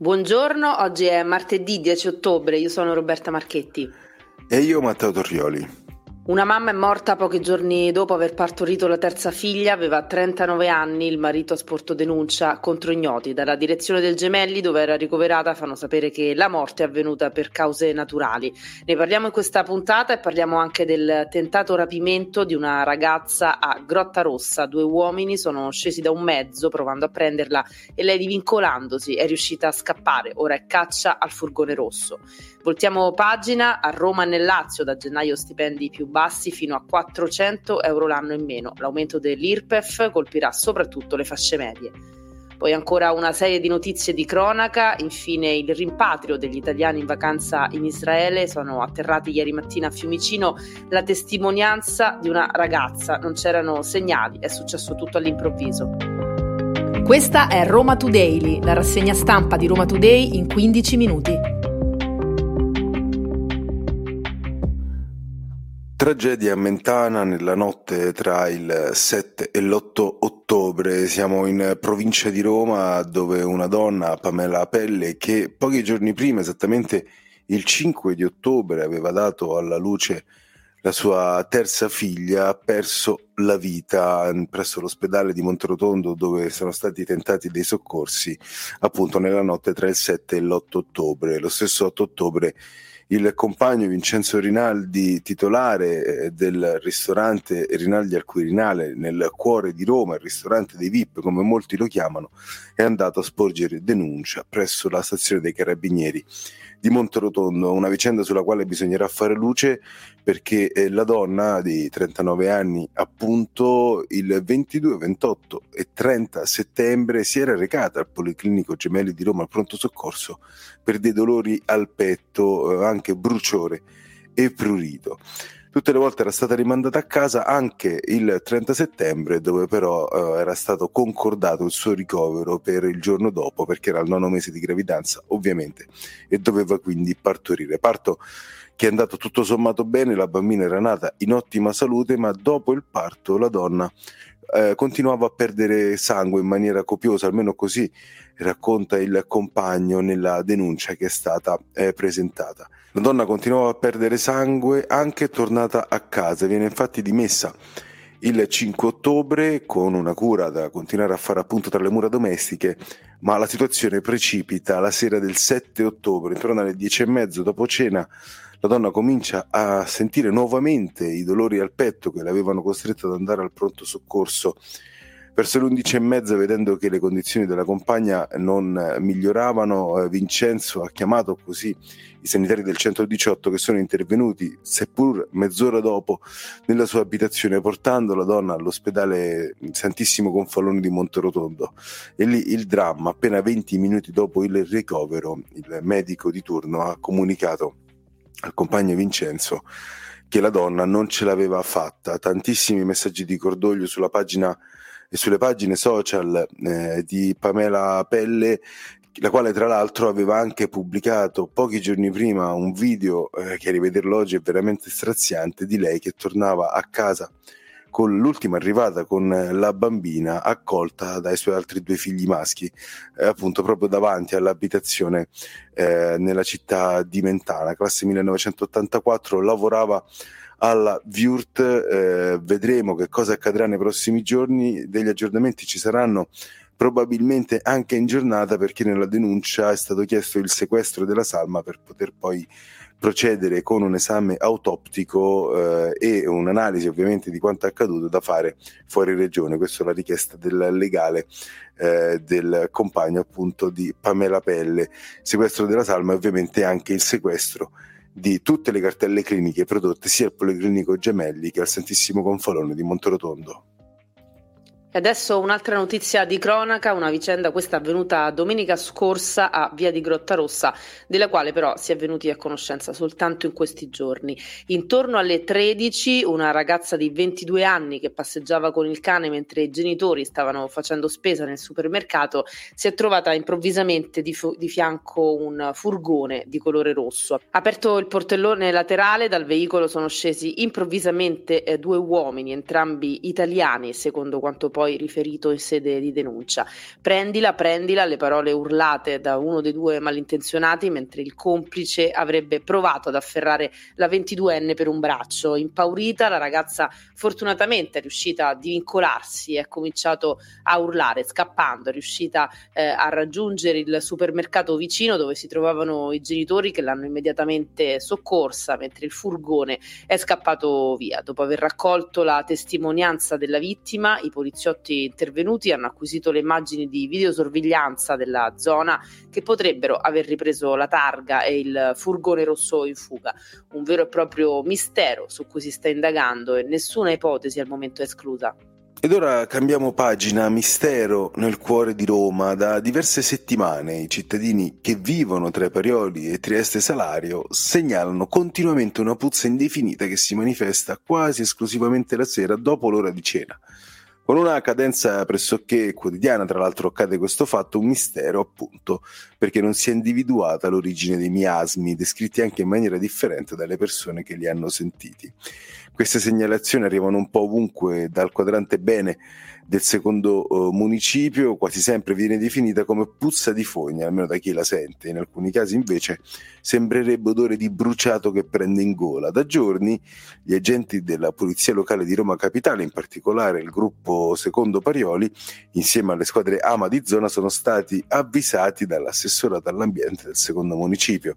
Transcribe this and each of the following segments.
Buongiorno, oggi è martedì 10 ottobre, io sono Roberta Marchetti. E io Matteo Torrioli. Una mamma è morta pochi giorni dopo aver partorito la terza figlia, aveva 39 anni, il marito ha sporto denuncia contro ignoti. Dalla direzione del Gemelli, dove era ricoverata, fanno sapere che la morte è avvenuta per cause naturali. Ne parliamo in questa puntata e parliamo anche del tentato rapimento di una ragazza a Grotta Rossa. Due uomini sono scesi da un mezzo provando a prenderla e lei divincolandosi è riuscita a scappare. Ora è caccia al furgone rosso. Voltiamo pagina a Roma e nel Lazio, da gennaio stipendi più bassi fino a 400 euro l'anno in meno. L'aumento dell'IRPEF colpirà soprattutto le fasce medie. Poi ancora una serie di notizie di cronaca, infine il rimpatrio degli italiani in vacanza in Israele, sono atterrati ieri mattina a Fiumicino, la testimonianza di una ragazza, non c'erano segnali, è successo tutto all'improvviso. Questa è Roma Today, la rassegna stampa di Roma Today in 15 minuti. Tragedia a Mentana nella notte tra il 7 e l'8 ottobre. Siamo in provincia di Roma dove una donna, Pamela Pelle, che pochi giorni prima, esattamente il 5 di ottobre, aveva dato alla luce la sua terza figlia, ha perso la vita presso l'ospedale di Monterotondo dove sono stati tentati dei soccorsi appunto nella notte tra il 7 e l'8 ottobre. Lo stesso 8 ottobre il compagno Vincenzo Rinaldi, titolare eh, del ristorante Rinaldi al Quirinale nel cuore di Roma, il ristorante dei VIP come molti lo chiamano, è andato a sporgere denuncia presso la stazione dei carabinieri di Monterotondo, una vicenda sulla quale bisognerà fare luce perché eh, la donna di 39 anni appunto il 22, 28 e 30 settembre si era recata al Policlinico Gemelli di Roma al pronto soccorso per dei dolori al petto, eh, anche bruciore e prurito. Tutte le volte era stata rimandata a casa anche il 30 settembre, dove però eh, era stato concordato il suo ricovero per il giorno dopo, perché era il nono mese di gravidanza, ovviamente, e doveva quindi partorire. Parto che è andato tutto sommato bene, la bambina era nata in ottima salute, ma dopo il parto la donna eh, continuava a perdere sangue in maniera copiosa, almeno così racconta il compagno nella denuncia che è stata eh, presentata. La donna continuava a perdere sangue anche tornata a casa, viene infatti dimessa il 5 ottobre con una cura da continuare a fare appunto tra le mura domestiche, ma la situazione precipita la sera del 7 ottobre, intorno alle 10 e mezzo dopo cena, la donna comincia a sentire nuovamente i dolori al petto che l'avevano costretta ad andare al pronto soccorso Verso le undici e mezza, vedendo che le condizioni della compagna non miglioravano, eh, Vincenzo ha chiamato così i sanitari del 118 che sono intervenuti, seppur mezz'ora dopo, nella sua abitazione, portando la donna all'ospedale Santissimo Confalone di Monterotondo. E lì il dramma, appena 20 minuti dopo il ricovero, il medico di turno ha comunicato al compagno Vincenzo che la donna non ce l'aveva fatta. Tantissimi messaggi di cordoglio sulla pagina e sulle pagine social eh, di Pamela Pelle la quale tra l'altro aveva anche pubblicato pochi giorni prima un video eh, che rivederlo oggi è veramente straziante di lei che tornava a casa con l'ultima arrivata con la bambina accolta dai suoi altri due figli maschi, eh, appunto proprio davanti all'abitazione eh, nella città di Mentana, classe 1984, lavorava alla Viurt. Eh, vedremo che cosa accadrà nei prossimi giorni. Degli aggiornamenti ci saranno probabilmente anche in giornata perché nella denuncia è stato chiesto il sequestro della salma per poter poi procedere con un esame autoptico eh, e un'analisi ovviamente di quanto accaduto da fare fuori regione. Questa è la richiesta del legale eh, del compagno appunto di Pamela Pelle. Sequestro della salma e ovviamente anche il sequestro di tutte le cartelle cliniche prodotte sia al Policlinico Gemelli che al Santissimo Confalone di Monterotondo. Adesso un'altra notizia di cronaca, una vicenda questa avvenuta domenica scorsa a Via di Grottarossa, della quale però si è venuti a conoscenza soltanto in questi giorni. Intorno alle 13 una ragazza di 22 anni che passeggiava con il cane mentre i genitori stavano facendo spesa nel supermercato si è trovata improvvisamente di, fu- di fianco un furgone di colore rosso. Aperto il portellone laterale, dal veicolo sono scesi improvvisamente eh, due uomini, entrambi italiani, secondo quanto poi poi riferito in sede di denuncia. Prendila, prendila, le parole urlate da uno dei due malintenzionati mentre il complice avrebbe provato ad afferrare la 22enne per un braccio. Impaurita, la ragazza fortunatamente è riuscita a divincolarsi e ha cominciato a urlare, scappando, è riuscita eh, a raggiungere il supermercato vicino dove si trovavano i genitori che l'hanno immediatamente soccorsa mentre il furgone è scappato via. Dopo aver raccolto la testimonianza della vittima, i poliziotti intervenuti hanno acquisito le immagini di videosorveglianza della zona che potrebbero aver ripreso la targa e il furgone rosso in fuga. Un vero e proprio mistero su cui si sta indagando e nessuna ipotesi al momento è esclusa. Ed ora cambiamo pagina, mistero nel cuore di Roma. Da diverse settimane i cittadini che vivono tra Parioli e Trieste Salario segnalano continuamente una puzza indefinita che si manifesta quasi esclusivamente la sera dopo l'ora di cena. Con una cadenza pressoché quotidiana, tra l'altro accade questo fatto, un mistero appunto, perché non si è individuata l'origine dei miasmi, descritti anche in maniera differente dalle persone che li hanno sentiti. Queste segnalazioni arrivano un po' ovunque dal quadrante bene del secondo uh, municipio quasi sempre viene definita come puzza di fogna, almeno da chi la sente. In alcuni casi invece sembrerebbe odore di bruciato che prende in gola. Da giorni gli agenti della Polizia Locale di Roma Capitale, in particolare il gruppo Secondo Parioli, insieme alle squadre AMA di zona, sono stati avvisati dall'assessorato all'ambiente del secondo municipio.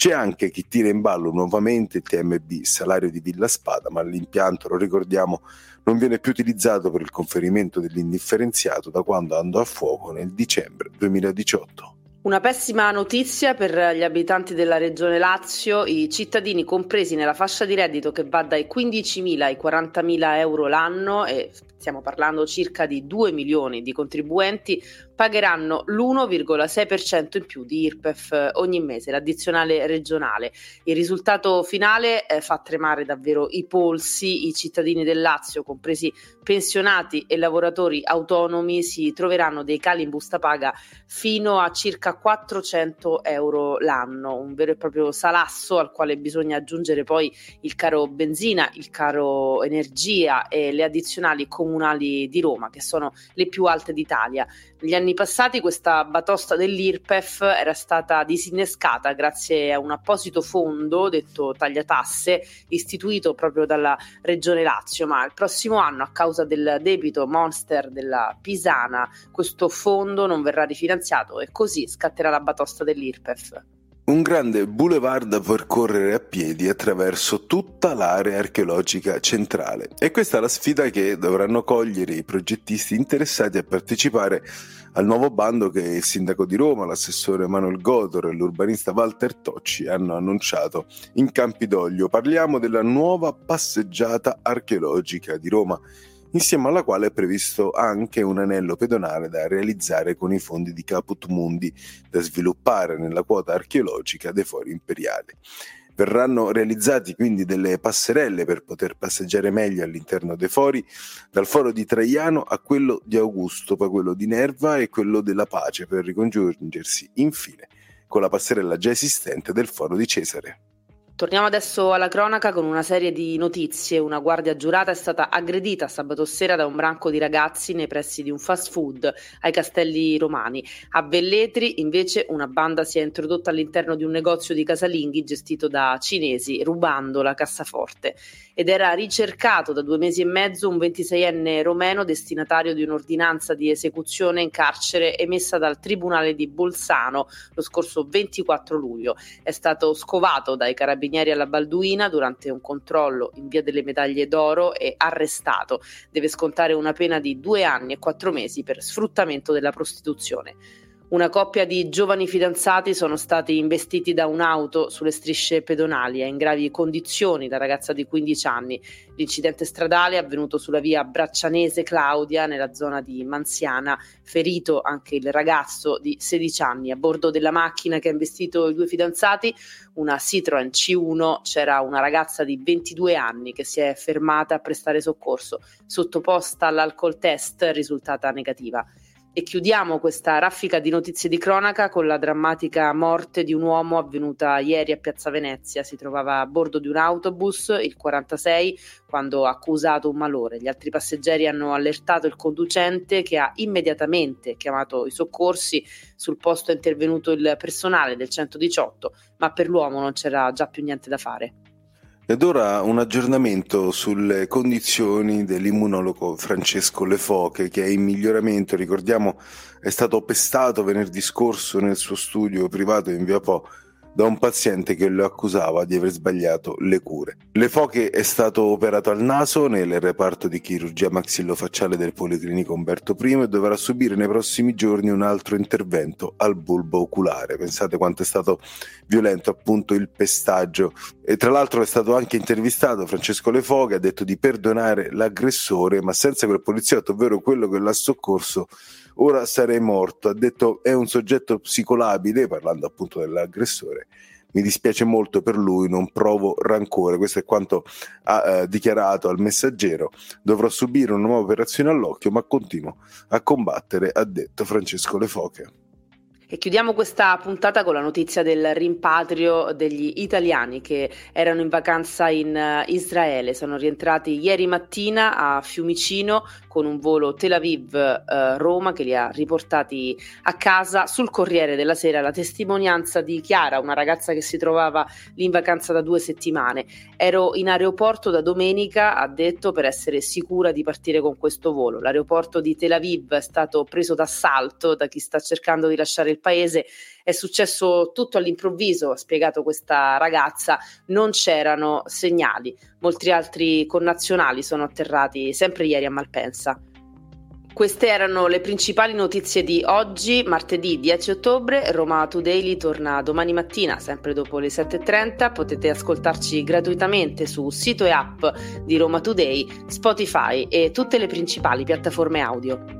C'è anche chi tira in ballo nuovamente il TMB, salario di Villa Spada, ma l'impianto, lo ricordiamo, non viene più utilizzato per il conferimento dell'indifferenziato da quando andò a fuoco nel dicembre 2018. Una pessima notizia per gli abitanti della regione Lazio, i cittadini compresi nella fascia di reddito che va dai 15.000 ai 40.000 euro l'anno e stiamo parlando circa di 2 milioni di contribuenti, pagheranno l'1,6% in più di IRPEF eh, ogni mese, l'addizionale regionale. Il risultato finale eh, fa tremare davvero i polsi, i cittadini del Lazio, compresi pensionati e lavoratori autonomi, si troveranno dei cali in busta paga fino a circa 400 euro l'anno, un vero e proprio salasso al quale bisogna aggiungere poi il caro benzina, il caro energia e le addizionali comunali di Roma, che sono le più alte d'Italia. Negli anni passati questa batosta dell'IRPEF era stata disinnescata grazie a un apposito fondo, detto tagliatasse, istituito proprio dalla Regione Lazio, ma il prossimo anno a causa del debito monster della Pisana questo fondo non verrà rifinanziato e così scatterà la batosta dell'IRPEF. Un grande boulevard da percorrere a piedi attraverso tutta l'area archeologica centrale. E questa è la sfida che dovranno cogliere i progettisti interessati a partecipare al nuovo bando che il sindaco di Roma, l'assessore Manuel Godor e l'urbanista Walter Tocci hanno annunciato in Campidoglio. Parliamo della nuova passeggiata archeologica di Roma insieme alla quale è previsto anche un anello pedonale da realizzare con i fondi di Caput Mundi da sviluppare nella quota archeologica dei fori imperiali. Verranno realizzati quindi delle passerelle per poter passeggiare meglio all'interno dei fori, dal foro di Traiano a quello di Augusto, poi quello di Nerva e quello della Pace, per ricongiungersi infine con la passerella già esistente del foro di Cesare. Torniamo adesso alla cronaca con una serie di notizie. Una guardia giurata è stata aggredita sabato sera da un branco di ragazzi nei pressi di un fast food ai Castelli Romani. A Velletri, invece, una banda si è introdotta all'interno di un negozio di casalinghi gestito da cinesi, rubando la cassaforte. Ed era ricercato da due mesi e mezzo un 26enne romeno destinatario di un'ordinanza di esecuzione in carcere emessa dal Tribunale di Bolzano lo scorso 24 luglio. È stato scovato dai carabinieri carabinieri alla Balduina durante un controllo in via delle medaglie d'oro e arrestato. Deve scontare una pena di due anni e quattro mesi per sfruttamento della prostituzione. Una coppia di giovani fidanzati sono stati investiti da un'auto sulle strisce pedonali, è in gravi condizioni la ragazza di 15 anni. L'incidente stradale è avvenuto sulla via Braccianese Claudia, nella zona di Manziana, ferito anche il ragazzo di 16 anni. A bordo della macchina che ha investito i due fidanzati, una Citroen C1, c'era una ragazza di 22 anni che si è fermata a prestare soccorso. Sottoposta all'alcol test risultata negativa. E chiudiamo questa raffica di notizie di cronaca con la drammatica morte di un uomo avvenuta ieri a Piazza Venezia. Si trovava a bordo di un autobus, il 46, quando ha accusato un malore. Gli altri passeggeri hanno allertato il conducente che ha immediatamente chiamato i soccorsi. Sul posto è intervenuto il personale del 118, ma per l'uomo non c'era già più niente da fare. Ed ora un aggiornamento sulle condizioni dell'immunologo Francesco Lefoche che è in miglioramento, ricordiamo è stato pestato venerdì scorso nel suo studio privato in via Po da un paziente che lo accusava di aver sbagliato le cure. Le Foche è stato operato al naso nel reparto di chirurgia maxillofacciale del Policlinico Umberto I e dovrà subire nei prossimi giorni un altro intervento al bulbo oculare. Pensate quanto è stato violento appunto il pestaggio. E tra l'altro è stato anche intervistato Francesco Le Foche, ha detto di perdonare l'aggressore, ma senza quel poliziotto, ovvero quello che l'ha soccorso, ora sarei morto. Ha detto è un soggetto psicolabile, parlando appunto dell'aggressore. Mi dispiace molto per lui, non provo rancore. Questo è quanto ha eh, dichiarato al messaggero. Dovrò subire una nuova operazione all'occhio, ma continuo a combattere, ha detto Francesco Le Foche. E chiudiamo questa puntata con la notizia del rimpatrio degli italiani che erano in vacanza in eh, Israele. Sono rientrati ieri mattina a Fiumicino con un volo Tel Aviv-Roma eh, che li ha riportati a casa. Sul Corriere della Sera la testimonianza di Chiara, una ragazza che si trovava lì in vacanza da due settimane. Ero in aeroporto da domenica, ha detto, per essere sicura di partire con questo volo. L'aeroporto di Tel Aviv è stato preso d'assalto da chi sta cercando di lasciare il paese. È successo tutto all'improvviso, ha spiegato questa ragazza, non c'erano segnali. Molti altri connazionali sono atterrati sempre ieri a Malpensa. Queste erano le principali notizie di oggi, martedì 10 ottobre. Roma Today torna domani mattina, sempre dopo le 7.30. Potete ascoltarci gratuitamente su sito e app di Roma Today, Spotify e tutte le principali piattaforme audio.